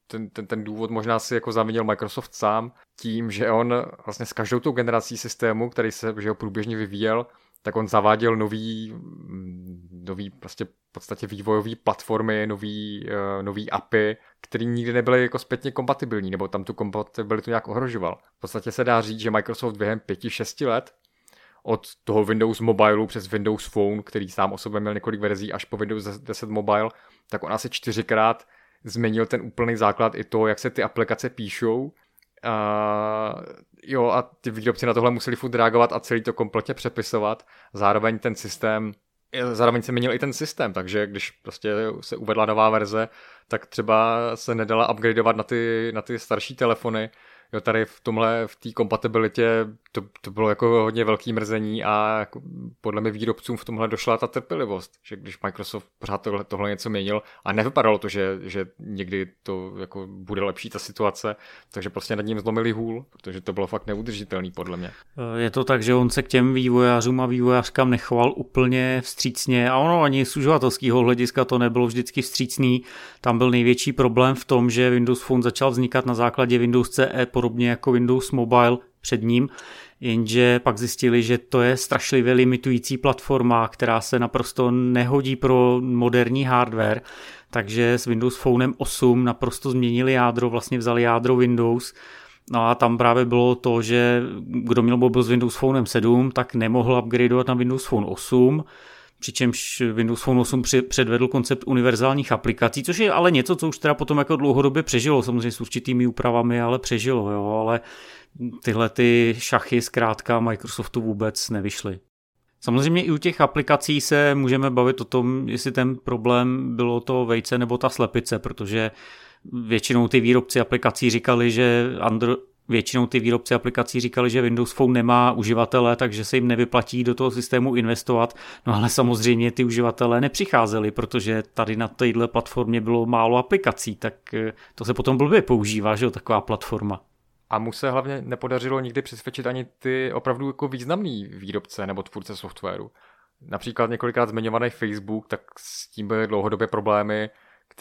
[SPEAKER 1] ten, ten, ten důvod možná si jako zavinil Microsoft sám tím, že on vlastně s každou tou generací systému, který se že ho průběžně vyvíjel, tak on zaváděl nový, nový prostě v podstatě vývojové platformy, nový, uh, nový API, který nikdy nebyly jako zpětně kompatibilní, nebo tam tu kompatibilitu nějak ohrožoval. V podstatě se dá říct, že Microsoft během 5-6 let od toho Windows Mobile přes Windows Phone, který sám o sobě měl několik verzí, až po Windows 10 Mobile, tak on asi čtyřikrát změnil ten úplný základ i to, jak se ty aplikace píšou, Uh, jo, a ty výrobci na tohle museli furt reagovat a celý to kompletně přepisovat. Zároveň ten systém zároveň se měnil i ten systém, takže když prostě se uvedla nová verze, tak třeba se nedala upgradeovat na ty, na ty starší telefony, jo, tady v tomhle, v té kompatibilitě to, to bylo jako hodně velký mrzení a jako podle mě výrobcům v tomhle došla ta trpělivost, že když Microsoft pořád tohle, tohle něco měnil a nevypadalo to, že, že někdy to jako bude lepší ta situace, takže prostě nad ním zlomili hůl, protože to bylo fakt neudržitelný podle mě.
[SPEAKER 2] Je to tak, že on se k těm vývojářům a vývojářkám nechoval úplně vstřícně a ono ani z uživatelského hlediska to nebylo vždycky vstřícný. Tam byl největší problém v tom, že Windows Phone začal vznikat na základě Windows CE podobně jako Windows Mobile před ním, jenže pak zjistili, že to je strašlivě limitující platforma, která se naprosto nehodí pro moderní hardware, takže s Windows Phonem 8 naprosto změnili jádro, vlastně vzali jádro Windows, No a tam právě bylo to, že kdo měl mobil s Windows Phonem 7, tak nemohl upgradeovat na Windows Phone 8, přičemž Windows Phone 8 předvedl koncept univerzálních aplikací, což je ale něco, co už teda potom jako dlouhodobě přežilo, samozřejmě s určitými úpravami, ale přežilo, jo, ale tyhle ty šachy zkrátka Microsoftu vůbec nevyšly. Samozřejmě i u těch aplikací se můžeme bavit o tom, jestli ten problém bylo to vejce nebo ta slepice, protože většinou ty výrobci aplikací říkali, že Andro- většinou ty výrobci aplikací říkali, že Windows Phone nemá uživatele, takže se jim nevyplatí do toho systému investovat. No ale samozřejmě ty uživatelé nepřicházeli, protože tady na téhle platformě bylo málo aplikací, tak eh, to se potom blbě používá, že jo, taková platforma.
[SPEAKER 1] A mu se hlavně nepodařilo nikdy přesvědčit ani ty opravdu jako významný výrobce nebo tvůrce softwaru. Například několikrát zmiňovaný Facebook, tak s tím byly dlouhodobě problémy,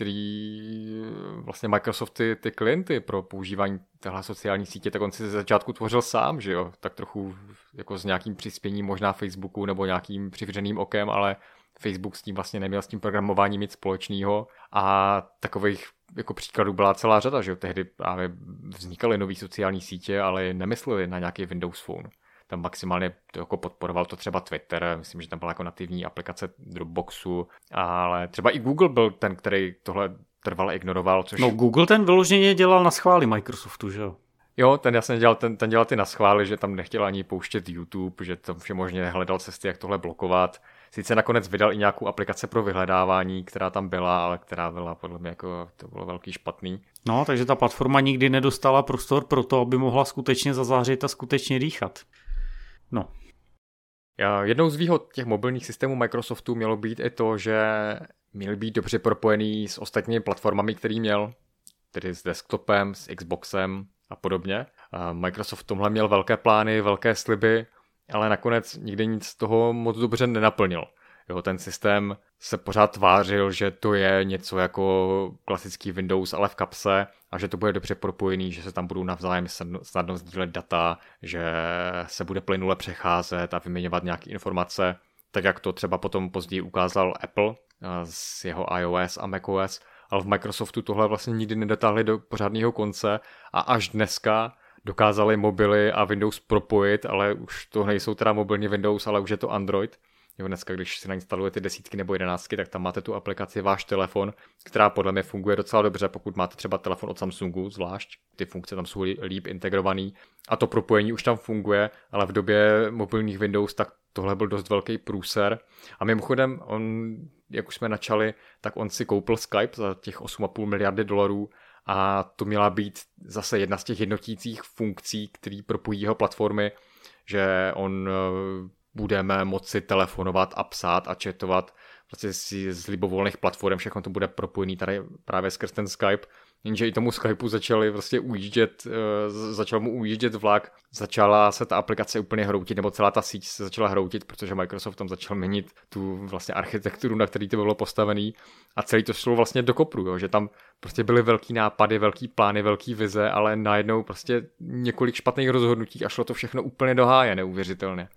[SPEAKER 1] který vlastně Microsoft ty, ty klienty pro používání téhle sociální sítě, tak on si ze začátku tvořil sám, že jo, tak trochu jako s nějakým přispěním možná Facebooku nebo nějakým přivřeným okem, ale Facebook s tím vlastně neměl s tím programováním nic společného a takových jako příkladů byla celá řada, že jo, tehdy právě vznikaly nové sociální sítě, ale nemysleli na nějaký Windows Phone. Tam maximálně to jako podporoval to třeba Twitter, myslím, že tam byla jako nativní aplikace Dropboxu, ale třeba i Google byl ten, který tohle trvale ignoroval. Což...
[SPEAKER 2] No Google ten vyloženě dělal na schvály Microsoftu, že jo?
[SPEAKER 1] Jo, ten jasně dělal, ten, ten dělal ty na schvály, že tam nechtěl ani pouštět YouTube, že tam vše možně hledal cesty, jak tohle blokovat. Sice nakonec vydal i nějakou aplikaci pro vyhledávání, která tam byla, ale která byla podle mě jako, to bylo velký špatný.
[SPEAKER 2] No, takže ta platforma nikdy nedostala prostor pro to, aby mohla skutečně zazářit a skutečně dýchat. No.
[SPEAKER 1] Jednou z výhod těch mobilních systémů Microsoftu mělo být i to, že měl být dobře propojený s ostatními platformami, který měl, tedy s desktopem, s Xboxem a podobně. Microsoft v tomhle měl velké plány, velké sliby, ale nakonec nikdy nic z toho moc dobře nenaplnil. Jo, ten systém se pořád tvářil, že to je něco jako klasický Windows, ale v kapse a že to bude dobře propojený, že se tam budou navzájem snadno sdílet data, že se bude plynule přecházet a vyměňovat nějaké informace, tak jak to třeba potom později ukázal Apple eh, s jeho iOS a macOS, ale v Microsoftu tohle vlastně nikdy nedotáhli do pořádného konce a až dneska dokázali mobily a Windows propojit, ale už to nejsou teda mobilní Windows, ale už je to Android. Jo, dneska, když si nainstalujete desítky nebo jedenáctky, tak tam máte tu aplikaci váš telefon, která podle mě funguje docela dobře, pokud máte třeba telefon od Samsungu zvlášť. Ty funkce tam jsou líp integrovaný a to propojení už tam funguje, ale v době mobilních Windows tak tohle byl dost velký průser. A mimochodem, on, jak už jsme načali, tak on si koupil Skype za těch 8,5 miliardy dolarů a to měla být zase jedna z těch jednotících funkcí, který propojí jeho platformy, že on budeme moci telefonovat a psát a chatovat prostě si z libovolných platform, všechno to bude propojený tady právě skrz ten Skype, jenže i tomu Skypeu začali vlastně ujíždět, eh, začal mu ujíždět vlak, začala se ta aplikace úplně hroutit, nebo celá ta síť se začala hroutit, protože Microsoft tam začal měnit tu vlastně architekturu, na který to bylo postavený. A celý to šlo vlastně do kopru, jo, že tam prostě byly velký nápady, velký plány, velký vize, ale najednou prostě několik špatných rozhodnutí a šlo to všechno úplně do háje, neuvěřitelně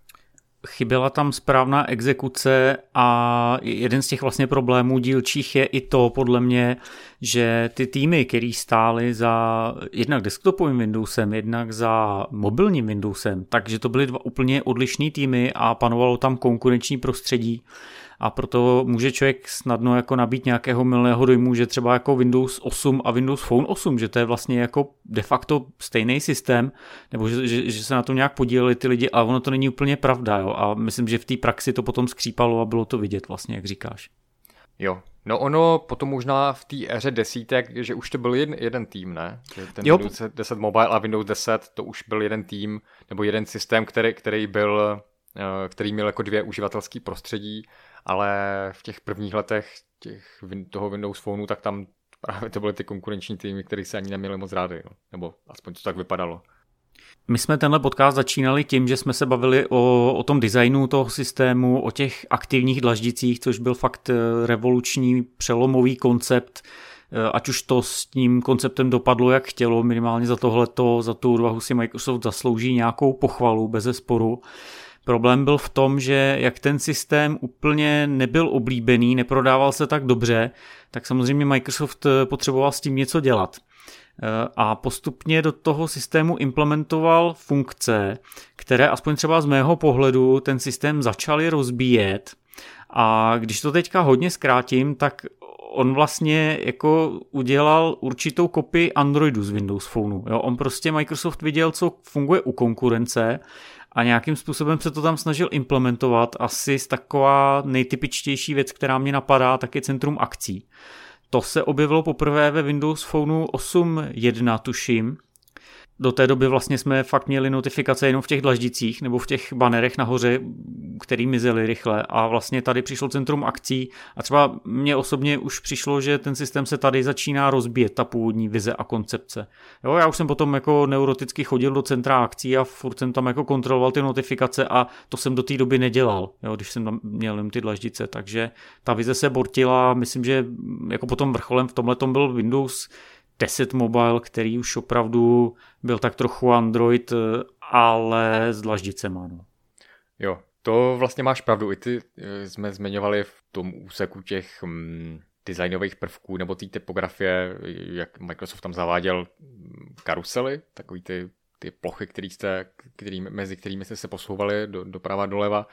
[SPEAKER 2] chyběla tam správná exekuce a jeden z těch vlastně problémů dílčích je i to podle mě, že ty týmy, který stály za jednak desktopovým Windowsem, jednak za mobilním Windowsem, takže to byly dva úplně odlišné týmy a panovalo tam konkurenční prostředí a proto může člověk snadno jako nabít nějakého milného dojmu, že třeba jako Windows 8 a Windows Phone 8, že to je vlastně jako de facto stejný systém, nebo že, že, že se na tom nějak podíleli ty lidi, ale ono to není úplně pravda, jo? a myslím, že v té praxi to potom skřípalo a bylo to vidět vlastně, jak říkáš.
[SPEAKER 1] Jo, No ono potom možná v té éře desítek, že už to byl jeden, jeden tým, ne? Že ten
[SPEAKER 2] jo.
[SPEAKER 1] Windows 10 Mobile a Windows 10 to už byl jeden tým, nebo jeden systém, který, který byl, eh, který měl jako dvě uživatelské prostředí, ale v těch prvních letech těch, toho Windows Phoneu, tak tam právě to byly ty konkurenční týmy, které se ani neměli moc rádi, no. nebo aspoň to tak vypadalo.
[SPEAKER 2] My jsme tenhle podcast začínali tím, že jsme se bavili o, o tom designu toho systému, o těch aktivních dlaždicích, což byl fakt eh, revoluční, přelomový koncept, eh, ať už to s tím konceptem dopadlo, jak chtělo, minimálně za tohleto, za tu odvahu si Microsoft zaslouží nějakou pochvalu, bez sporu. Problém byl v tom, že jak ten systém úplně nebyl oblíbený, neprodával se tak dobře, tak samozřejmě Microsoft eh, potřeboval s tím něco dělat. Eh, a postupně do toho systému implementoval funkce, které aspoň třeba z mého pohledu ten systém začaly rozbíjet. A když to teďka hodně zkrátím, tak on vlastně jako udělal určitou kopii Androidu z Windows Phoneu. Jo? On prostě Microsoft viděl, co funguje u konkurence a nějakým způsobem se to tam snažil implementovat. Asi z taková nejtypičtější věc, která mě napadá, tak je centrum akcí. To se objevilo poprvé ve Windows Phoneu 8.1, tuším, do té doby vlastně jsme fakt měli notifikace jenom v těch dlaždicích nebo v těch banerech nahoře, který mizely rychle a vlastně tady přišlo centrum akcí a třeba mně osobně už přišlo, že ten systém se tady začíná rozbíjet, ta původní vize a koncepce. Jo, já už jsem potom jako neuroticky chodil do centra akcí a furt jsem tam jako kontroloval ty notifikace a to jsem do té doby nedělal, jo, když jsem tam měl jen ty dlaždice, takže ta vize se bortila, myslím, že jako potom vrcholem v tomhle byl Windows 10 Mobile, který už opravdu byl tak trochu Android, eh, ale s dlaždicema. No.
[SPEAKER 1] Jo, to vlastně máš pravdu. I ty eh, jsme zmiňovali v tom úseku těch hm, designových prvků nebo té typografie, jak Microsoft tam zaváděl hm, karusely, takový ty, ty plochy, který jste, který, mezi kterými jste se posouvali do, doprava doleva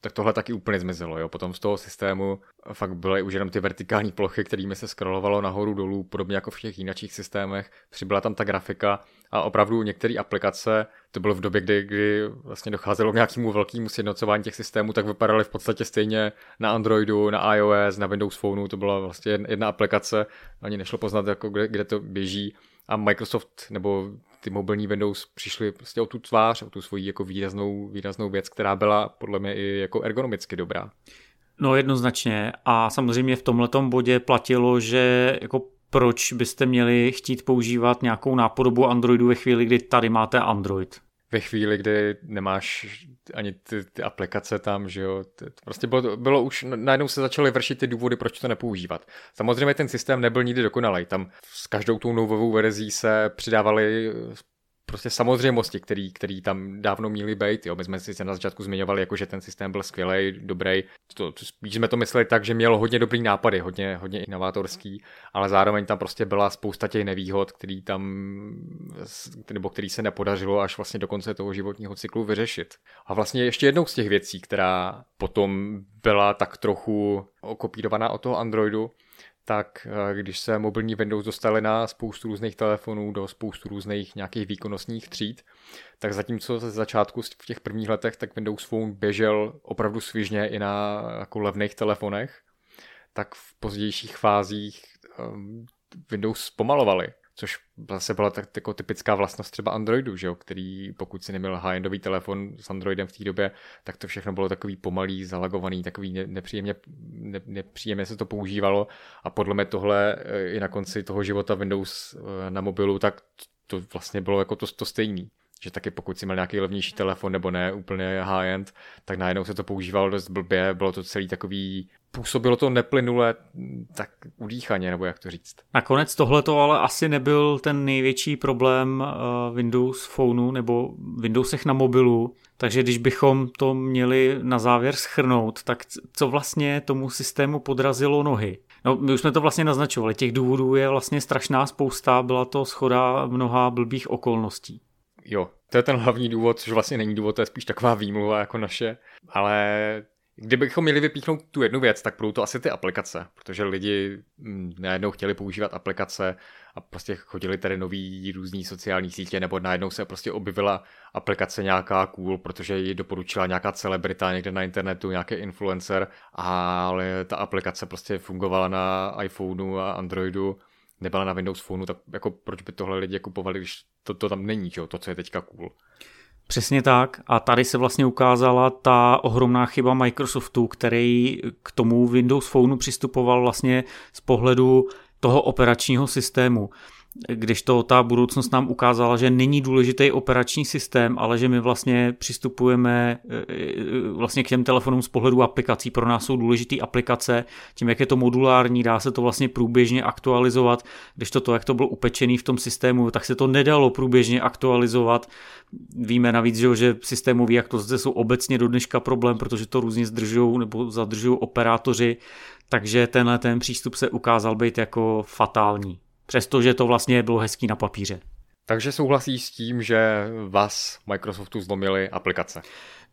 [SPEAKER 1] tak tohle taky úplně zmizelo. Jo. Potom z toho systému fakt byly už jenom ty vertikální plochy, kterými se scrollovalo nahoru dolů, podobně jako v těch jiných systémech. Přibyla tam ta grafika a opravdu některé aplikace, to bylo v době, kdy, kdy vlastně docházelo k nějakému velkému sjednocování těch systémů, tak vypadaly v podstatě stejně na Androidu, na iOS, na Windows Phoneu, to byla vlastně jedna aplikace, ani nešlo poznat, jako kde, kde to běží a Microsoft nebo ty mobilní Windows přišly prostě o tu tvář, o tu svoji jako výraznou, výraznou věc, která byla podle mě i jako ergonomicky dobrá.
[SPEAKER 2] No jednoznačně a samozřejmě v tomhletom bodě platilo, že jako proč byste měli chtít používat nějakou nápodobu Androidu ve chvíli, kdy tady máte Android
[SPEAKER 1] ve chvíli, kdy nemáš ani ty, ty aplikace tam, že jo, prostě bylo, bylo už, najednou se začaly vršit ty důvody, proč to nepoužívat. Samozřejmě ten systém nebyl nikdy dokonalý, tam s každou tou novou verzí se přidávaly prostě samozřejmosti, který, který tam dávno měly být. Jo. My jsme si na začátku zmiňovali, jako, že ten systém byl skvělý, dobrý. To, to, spíš jsme to mysleli tak, že měl hodně dobrý nápady, hodně, hodně inovátorský, ale zároveň tam prostě byla spousta těch nevýhod, který tam, nebo který se nepodařilo až vlastně do konce toho životního cyklu vyřešit. A vlastně ještě jednou z těch věcí, která potom byla tak trochu okopírovaná od toho Androidu, tak eh, když se mobilní Windows dostali na spoustu různých telefonů, do spoustu různých nějakých výkonnostních tříd, tak zatímco ze začátku v těch prvních letech, tak Windows Phone běžel opravdu svižně i na jako levných telefonech, tak v pozdějších fázích um, Windows zpomalovali což zase byla tak jako typická vlastnost třeba Androidu, že jo, který pokud si neměl high-endový telefon s Androidem v té době, tak to všechno bylo takový pomalý, zalagovaný, takový nepříjemně, ne, nepříjemně se to používalo. A podle mě tohle eh, i na konci toho života Windows eh, na mobilu, tak to vlastně bylo jako to, to stejný. Že taky pokud si měl nějaký levnější telefon nebo ne úplně high-end, tak najednou se to používalo dost blbě, bylo to celý takový působilo to neplynule tak udýchaně, nebo jak to říct.
[SPEAKER 2] Nakonec tohle to ale asi nebyl ten největší problém uh, Windows Phoneu nebo Windowsech na mobilu, takže když bychom to měli na závěr schrnout, tak co vlastně tomu systému podrazilo nohy? No, my už jsme to vlastně naznačovali, těch důvodů je vlastně strašná spousta, byla to schoda mnoha blbých okolností.
[SPEAKER 1] Jo, to je ten hlavní důvod, což vlastně není důvod, to je spíš taková výmluva jako naše, ale Kdybychom měli vypíchnout tu jednu věc, tak budou to asi ty aplikace, protože lidi mm, najednou chtěli používat aplikace a prostě chodili tady nový různý sociální sítě, nebo najednou se prostě objevila aplikace nějaká cool, protože ji doporučila nějaká celebrita někde na internetu, nějaký influencer, ale ta aplikace prostě fungovala na iPhoneu a Androidu, nebyla na Windows Phoneu, tak jako proč by tohle lidi kupovali, když to, to tam není, čo? to, co je teďka cool.
[SPEAKER 2] Přesně tak. A tady se vlastně ukázala ta ohromná chyba Microsoftu, který k tomu Windows Phoneu přistupoval vlastně z pohledu toho operačního systému když to ta budoucnost nám ukázala, že není důležitý operační systém, ale že my vlastně přistupujeme e, e, vlastně k těm telefonům z pohledu aplikací. Pro nás jsou důležité aplikace, tím, jak je to modulární, dá se to vlastně průběžně aktualizovat, když to, to jak to bylo upečený v tom systému, tak se to nedalo průběžně aktualizovat. Víme navíc, že systémové aktualizace jsou obecně do dneška problém, protože to různě zdržují nebo zadržují operátoři, takže tenhle ten přístup se ukázal být jako fatální přestože to vlastně bylo hezký na papíře.
[SPEAKER 1] Takže souhlasí s tím, že vás Microsoftu zlomili aplikace?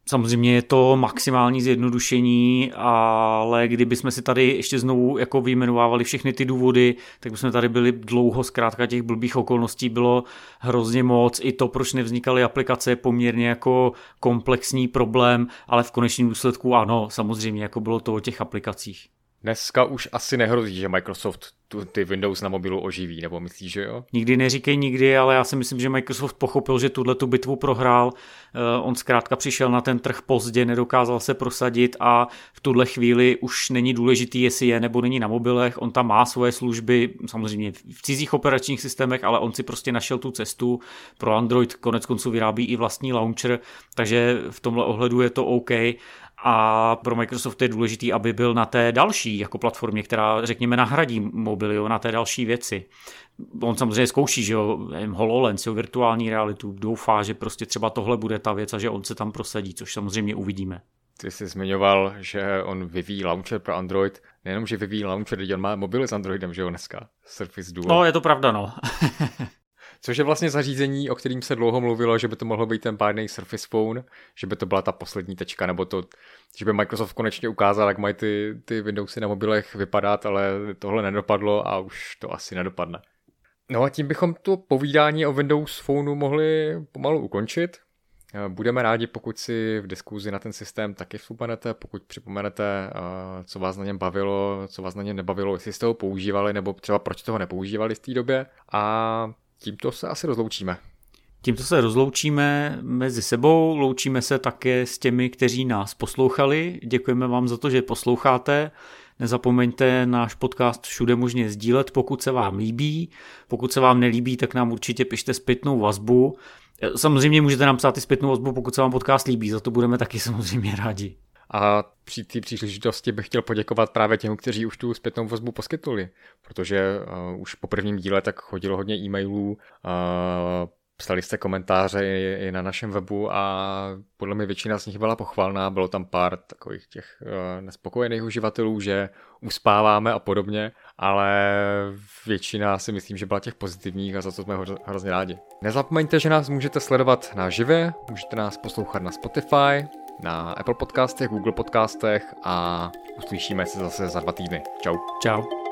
[SPEAKER 2] Samozřejmě je to maximální zjednodušení, ale kdybychom si tady ještě znovu jako vyjmenovávali všechny ty důvody, tak bychom tady byli dlouho, zkrátka těch blbých okolností bylo hrozně moc. I to, proč nevznikaly aplikace, je poměrně jako komplexní problém, ale v konečném důsledku ano, samozřejmě, jako bylo to o těch aplikacích.
[SPEAKER 1] Dneska už asi nehrozí, že Microsoft tu, ty Windows na mobilu oživí, nebo myslíš, že jo?
[SPEAKER 2] Nikdy neříkej nikdy, ale já si myslím, že Microsoft pochopil, že tuhle tu bitvu prohrál. Eh, on zkrátka přišel na ten trh pozdě, nedokázal se prosadit a v tuhle chvíli už není důležitý, jestli je nebo není na mobilech. On tam má svoje služby, samozřejmě v cizích operačních systémech, ale on si prostě našel tu cestu. Pro Android konec konců vyrábí i vlastní launcher, takže v tomhle ohledu je to OK a pro Microsoft je důležitý, aby byl na té další jako platformě, která řekněme nahradí mobily, jo, na té další věci. On samozřejmě zkouší, že jo, HoloLens, jo, virtuální realitu, doufá, že prostě třeba tohle bude ta věc a že on se tam prosadí, což samozřejmě uvidíme.
[SPEAKER 1] Ty jsi zmiňoval, že on vyvíjí launcher pro Android. Nejenom, že vyvíjí launcher, teď on má mobily s Androidem, že jo, dneska. Surface Duo.
[SPEAKER 2] No, je to pravda, no.
[SPEAKER 1] Což je vlastně zařízení, o kterým se dlouho mluvilo, že by to mohlo být ten pádný Surface Phone, že by to byla ta poslední tečka, nebo to, že by Microsoft konečně ukázal, jak mají ty, ty Windowsy na mobilech vypadat, ale tohle nedopadlo a už to asi nedopadne. No a tím bychom to povídání o Windows Phoneu mohli pomalu ukončit. Budeme rádi, pokud si v diskuzi na ten systém taky vzpomenete, pokud připomenete, co vás na něm bavilo, co vás na něm nebavilo, jestli jste ho používali, nebo třeba proč toho nepoužívali v té době. A tímto se asi rozloučíme.
[SPEAKER 2] Tímto se rozloučíme mezi sebou, loučíme se také s těmi, kteří nás poslouchali. Děkujeme vám za to, že posloucháte. Nezapomeňte náš podcast všude možně sdílet, pokud se vám líbí. Pokud se vám nelíbí, tak nám určitě pište zpětnou vazbu. Samozřejmě můžete nám psát i zpětnou vazbu, pokud se vám podcast líbí, za to budeme taky samozřejmě rádi.
[SPEAKER 1] A při té příležitosti bych chtěl poděkovat právě těm, kteří už tu zpětnou vazbu poskytli, protože uh, už po prvním díle tak chodilo hodně e-mailů, uh, psali jste komentáře i, i na našem webu a podle mě většina z nich byla pochvalná, bylo tam pár takových těch uh, nespokojených uživatelů, že uspáváme a podobně, ale většina si myslím, že byla těch pozitivních a za to jsme hrozně rádi. Nezapomeňte, že nás můžete sledovat na živě, můžete nás poslouchat na Spotify, na Apple podcastech, Google podcastech a uslyšíme se zase za dva týdny. Čau.
[SPEAKER 2] Čau.